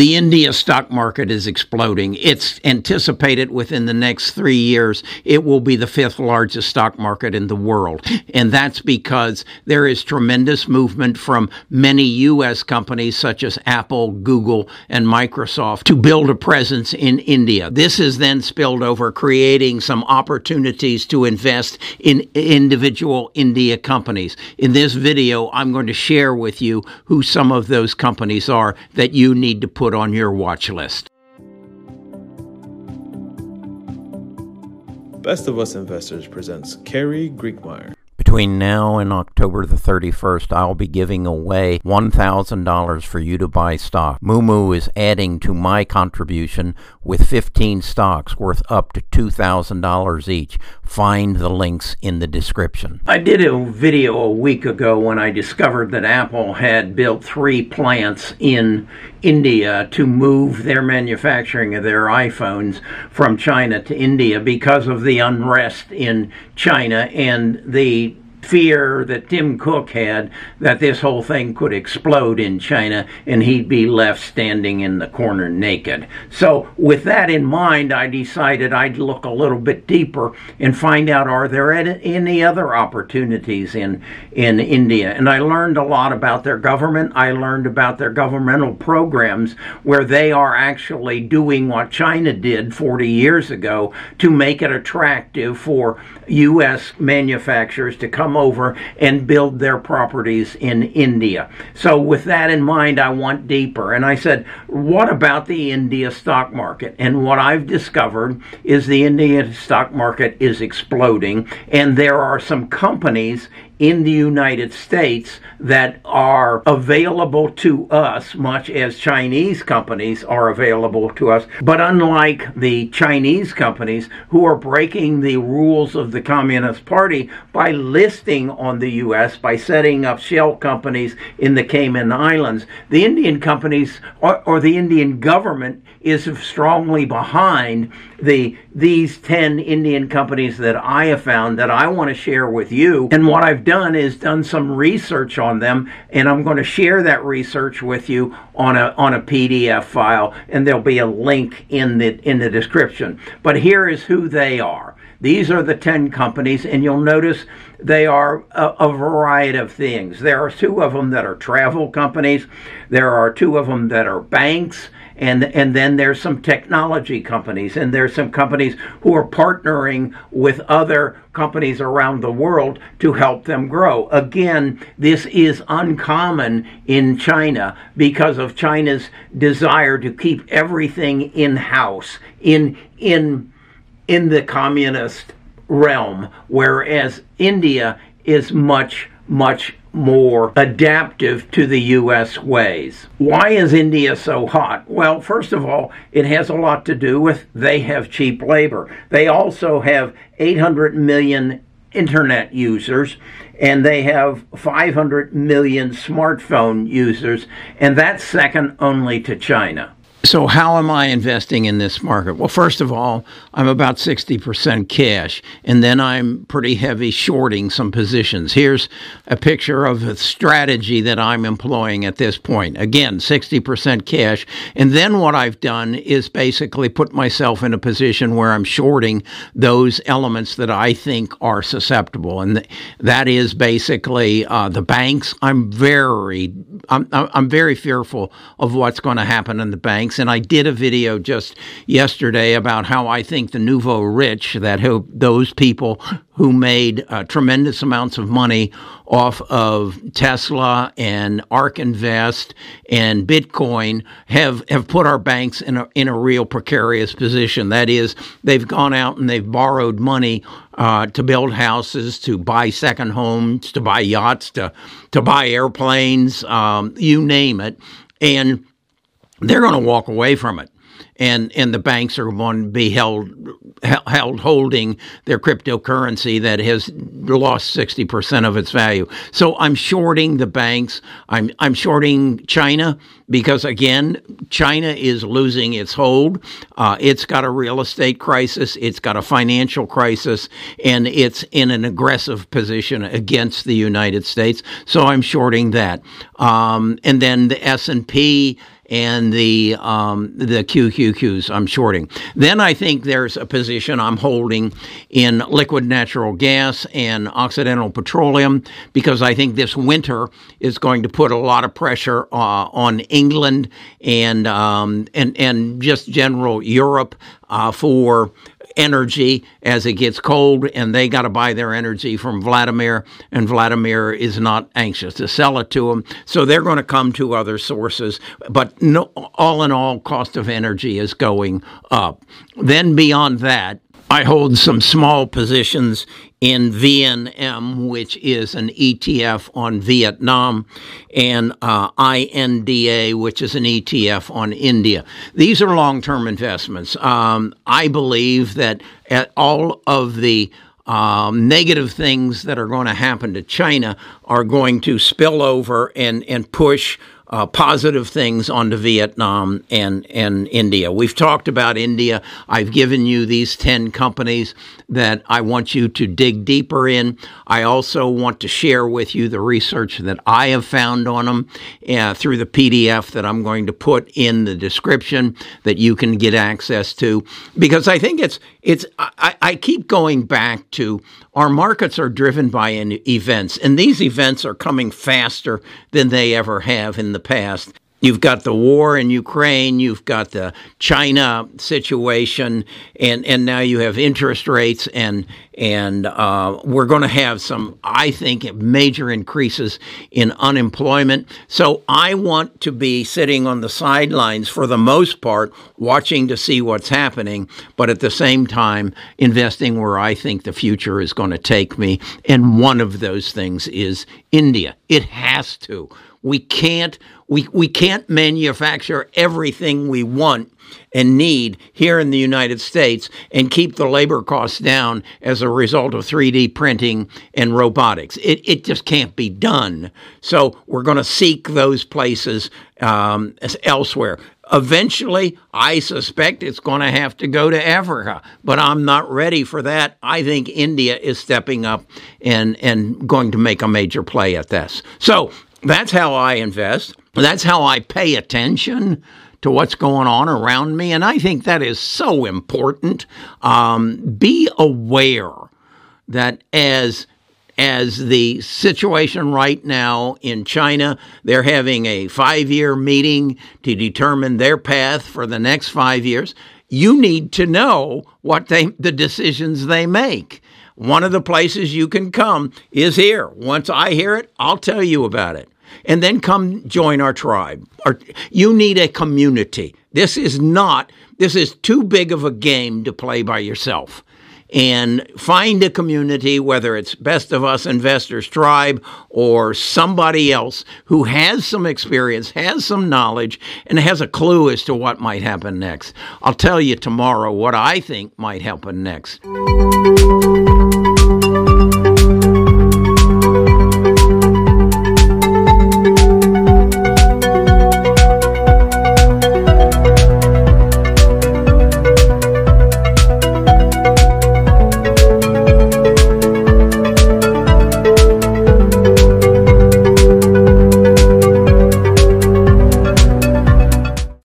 The India stock market is exploding. It's anticipated within the next three years it will be the fifth largest stock market in the world. And that's because there is tremendous movement from many U.S. companies such as Apple, Google, and Microsoft to build a presence in India. This is then spilled over, creating some opportunities to invest in individual India companies. In this video, I'm going to share with you who some of those companies are that you need to put on your watch list. Best of Us Investors presents Carrie Griegmeier. Between now and October the 31st, I'll be giving away $1,000 for you to buy stock. Moomoo is adding to my contribution with 15 stocks worth up to $2,000 each. Find the links in the description. I did a video a week ago when I discovered that Apple had built three plants in India to move their manufacturing of their iPhones from China to India because of the unrest in China and the fear that Tim Cook had that this whole thing could explode in China and he'd be left standing in the corner naked. So, with that in mind, I decided I'd look a little bit deeper and find out are there any other opportunities in in India. And I learned a lot about their government. I learned about their governmental programs where they are actually doing what China did 40 years ago to make it attractive for US manufacturers to come come over and build their properties in India. So, with that in mind, I want deeper. And I said, what about the India stock market? And what I've discovered is the India stock market is exploding, and there are some companies in the United States that are available to us, much as Chinese companies are available to us. But unlike the Chinese companies who are breaking the rules of the Communist Party by listing on the U.S., by setting up shell companies in the Cayman Islands, the Indian companies or, or the Indian government is strongly behind the these 10 Indian companies that I have found that I want to share with you. And what I've done is done some research on them and I'm going to share that research with you on a on a PDF file and there'll be a link in the in the description. But here is who they are. These are the 10 companies, and you'll notice they are a, a, variety of things. There are two of them that are travel companies, there are two of them that are banks, and and then there's some technology companies and there's some companies who are partnering with other companies around the world to help them grow. Again, this is uncommon in China because of China's desire to keep everything in house in in in the communist realm whereas India is much much more adaptive to the U.S. ways. Why is India so hot? Well, first of all, it has a lot to do with they have cheap labor. They also have 800 million internet users and they have 500 million smartphone users, and that's second only to China. So, how am I investing in this market? Well, first of all, I'm about 60% cash, and then I'm pretty heavy shorting some positions. Here's a picture of a strategy that I'm employing at this point. Again, 60% cash. And then what I've done is basically put myself in a position where I'm shorting those elements that I think are susceptible. And that is basically uh, the banks. I'm very, I'm, I'm very fearful of what's going to happen in the banks banks. And I did a video just yesterday about how I think the nouveau rich, that those people who made uh, tremendous amounts of money off of Tesla and ARK Invest and Bitcoin, have, have put our banks in a, in a real precarious position. That is, they've gone out and they've borrowed money uh, to build houses, to buy second homes, to buy yachts, to, to buy airplanes, um, you name it. And they're going to walk away from it. and and the banks are going to be held held holding their cryptocurrency that has lost 60% of its value. So I'm shorting the banks. I'm I'm shorting China because again, China is losing its hold. Uh, it's got a real estate crisis. It's got a financial crisis, and it's in an aggressive position against the United States. So I'm shorting that. Um, and then the S and P and the um, the QQQs I'm shorting. Then I think there's a position I'm holding in liquid natural gas and Occidental Petroleum because I think this winter is going to put a lot of pressure uh, on England and um, and and just general Europe uh, for energy as it gets cold, and they got to buy their energy from Vladimir, and Vladimir is not anxious to sell it to them. So they're going to come to other sources. But no, all in all, cost of energy is going up. Then beyond that, I hold some small positions in VNM, which is an ETF on Vietnam, and uh, INDA, which is an ETF on India. These are long term investments. Um, I believe that at all of the um, negative things that are going to happen to China are going to spill over and, and push uh, positive things onto Vietnam and, and India. We've talked about India. I've given you these 10 companies that I want you to dig deeper in. I also want to share with you the research that I have found on them uh, through the PDF that I'm going to put in the description that you can get access to. Because I think it's, it's I, I keep going back to our markets are driven by events, and these events are coming faster than they ever have in the past. You've got the war in Ukraine, you've got the China situation, and, and now you have interest rates, and and uh, we're going to have some, I think, major increases in unemployment. So I want to be sitting on the sidelines for the most part, watching to see what's happening, but at the same time, investing where I think the future is going to take me. And one of those things is India. It has to. We can't we, we can't manufacture everything we want and need here in the United States and keep the labor costs down as a result of 3D printing and robotics. It, it just can't be done. So we're going to seek those places um, elsewhere. Eventually, I suspect it's going to have to go to Africa, but I'm not ready for that. I think India is stepping up and, and going to make a major play at this. So that's how I invest. That's how I pay attention to what's going on around me. And I think that is so important. Um, be aware that as as the situation right now in China, they're having a five year meeting to determine their path for the next five years. You need to know what they, the decisions they make. One of the places you can come is here. Once I hear it, I'll tell you about it and then come join our tribe. Or, you need a community. This is not, this is too big of a game to play by yourself. And find a community, whether it's Best of Us Investors Tribe or somebody else who has some experience, has some knowledge, and has a clue as to what might happen next. I'll tell you tomorrow what I think might happen next.